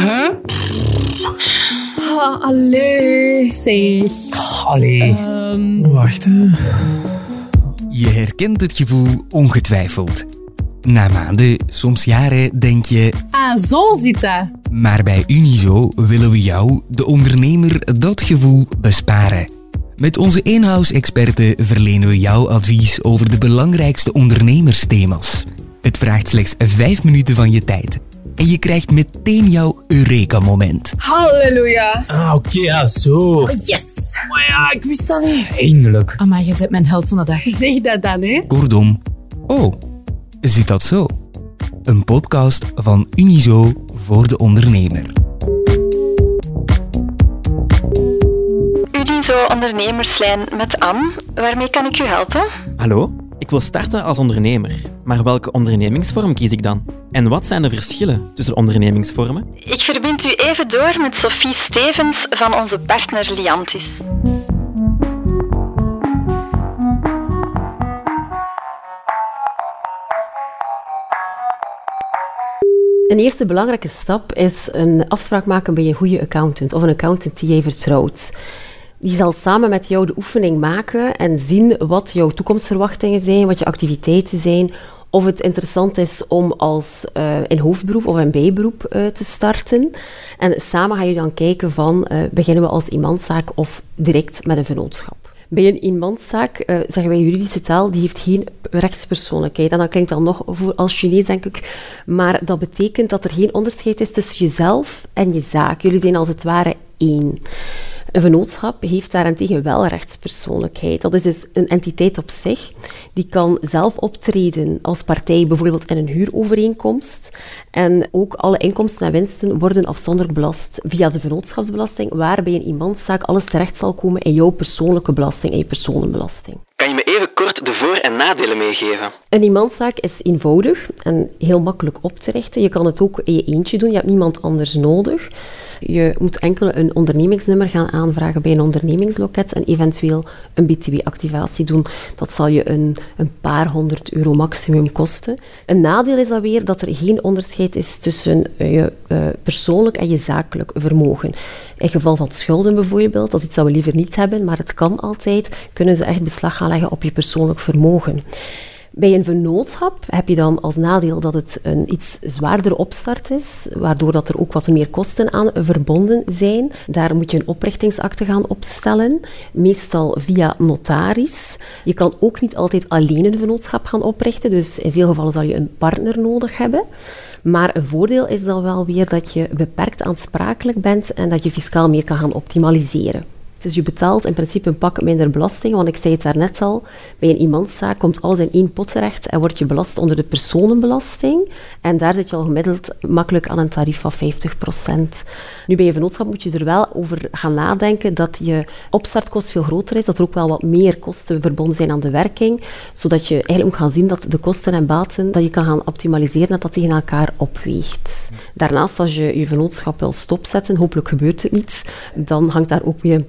Huh? Ah, allee, zeg. Allee. Ehm, Wacht, hè. Je herkent het gevoel ongetwijfeld. Na maanden, soms jaren, denk je... ah, zo zit dat. Maar bij Unizo willen we jou, de ondernemer, dat gevoel besparen. Met onze in-house-experten verlenen we jou advies over de belangrijkste ondernemersthema's. Het vraagt slechts 5 minuten van je tijd. En je krijgt meteen jouw Eureka-moment. Halleluja. Ah, oké, ja, zo. Yes. Maar ja, ik wist dat niet. Eindelijk. Amai, je bent mijn held van de dag. Zeg dat dan, hè. Kortom, oh, zit dat zo? Een podcast van Unizo voor de ondernemer. Unizo Ondernemerslijn met Anne. Waarmee kan ik u helpen? Hallo, ik wil starten als ondernemer. Maar welke ondernemingsvorm kies ik dan? En wat zijn de verschillen tussen ondernemingsvormen? Ik verbind u even door met Sophie Stevens van onze partner Liantis. Een eerste belangrijke stap is een afspraak maken bij een goede accountant of een accountant die jij vertrouwt. Die zal samen met jou de oefening maken en zien wat jouw toekomstverwachtingen zijn, wat je activiteiten zijn, of het interessant is om als eh, in hoofdberoep of in bijberoep eh, te starten. En samen ga je dan kijken van, eh, beginnen we als eenmanszaak of direct met een vennootschap. Bij een eenmanszaak, eh zeggen wij juridische taal, die heeft geen rechtspersoonlijkheid. En dat klinkt dan nog voor als Chinees, denk ik. Maar dat betekent dat er geen onderscheid is tussen jezelf en je zaak. Jullie zijn als het ware één. Een vennootschap heeft daarentegen wel rechtspersoonlijkheid. Dat is dus een entiteit op zich. Die kan zelf optreden als partij, bijvoorbeeld in een huurovereenkomst. En ook alle inkomsten en winsten worden afzonderlijk belast via de vennootschapsbelasting, waarbij een iemandszaak alles terecht zal komen in jouw persoonlijke belasting, in je personenbelasting. Kan je me even kort de voor- en nadelen meegeven? Een iemandszaak is eenvoudig en heel makkelijk op te richten. Je kan het ook in je eentje doen, je hebt niemand anders nodig. Je moet enkel een ondernemingsnummer gaan aanvragen bij een ondernemingsloket en eventueel een BTW-activatie doen. Dat zal je een, een paar honderd euro maximum kosten. Een nadeel is dan weer dat er geen onderscheid is tussen eh, je eh, persoonlijk en je zakelijk vermogen. In geval van schulden bijvoorbeeld, dat is iets dat we liever niet hebben, maar het kan altijd, kunnen ze echt beslag gaan leggen op je persoonlijk vermogen. Bij een vennootschap heb je dan als nadeel dat het een iets zwaardere opstart is, waardoor dat er ook wat meer kosten aan verbonden zijn. Daar moet je een oprichtingsakte gaan opstellen, meestal via notaris. Je kan ook niet altijd alleen een vennootschap gaan oprichten, dus in veel gevallen zal je een partner nodig hebben. Maar een voordeel is dan wel weer dat je beperkt aansprakelijk bent en dat je fiscaal meer kan gaan optimaliseren. Dus je betaalt in principe een pak minder belasting, want ik zei het daarnet al, bij een iemandszaak komt alles in één pot terecht en word je belast onder de personenbelasting. En daar zit je al gemiddeld makkelijk aan een tarief van 50%. Nu, bij je vennootschap moet je er wel over gaan nadenken dat je opstartkost veel groter is, dat er ook wel wat meer kosten verbonden zijn aan de werking, zodat je eigenlijk moet gaan zien dat de kosten en baten, dat je kan gaan optimaliseren, dat dat tegen elkaar opweegt. Daarnaast, als je je vennootschap wil stopzetten, hopelijk gebeurt het niet, dan hangt daar ook weer een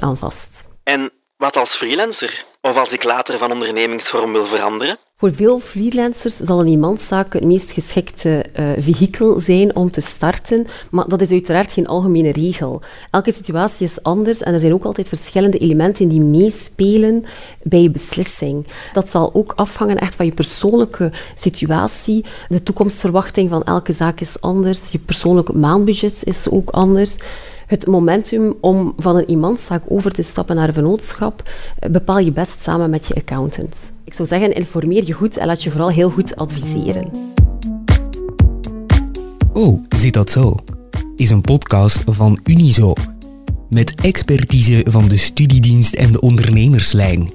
aan vast. En wat als freelancer? Of als ik later van ondernemingsvorm wil veranderen? Voor veel freelancers zal een iemandszaak het meest geschikte eh, vehikel zijn om te starten, maar dat is uiteraard geen algemene regel. Elke situatie is anders en er zijn ook altijd verschillende elementen die meespelen bij je beslissing. Dat zal ook afhangen echt van je persoonlijke situatie. De toekomstverwachting van elke zaak is anders, je persoonlijke maandbudget is ook anders. Het momentum om van een iemandszaak over te stappen naar een vennootschap eh, bepaal je best samen met je accountant. Ik zou zeggen, informeer je goed en laat je vooral heel goed adviseren. Oh, zit dat zo? Is een podcast van Unizo. Met expertise van de studiedienst en de ondernemerslijn.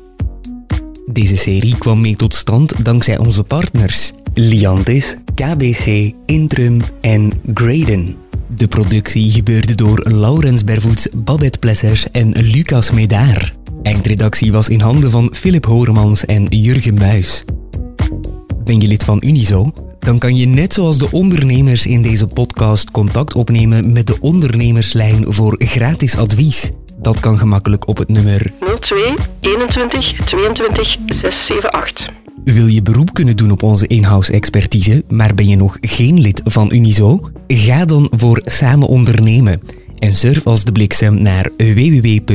Deze serie kwam mee tot stand dankzij onze partners Liantis, KBC, Intrum en Graden. De productie gebeurde door Laurens Bervoets, Babette Plesser en Lucas Medaar. Eindredactie was in handen van Philip Horemans en Jurgen Muis. Ben je lid van Unizo? Dan kan je net zoals de ondernemers in deze podcast contact opnemen met de ondernemerslijn voor gratis advies. Dat kan gemakkelijk op het nummer 02 21 22 678. Wil je beroep kunnen doen op onze in-house expertise, maar ben je nog geen lid van Unizo? Ga dan voor Samen Ondernemen en surf als de bliksem naar www.unizo.be.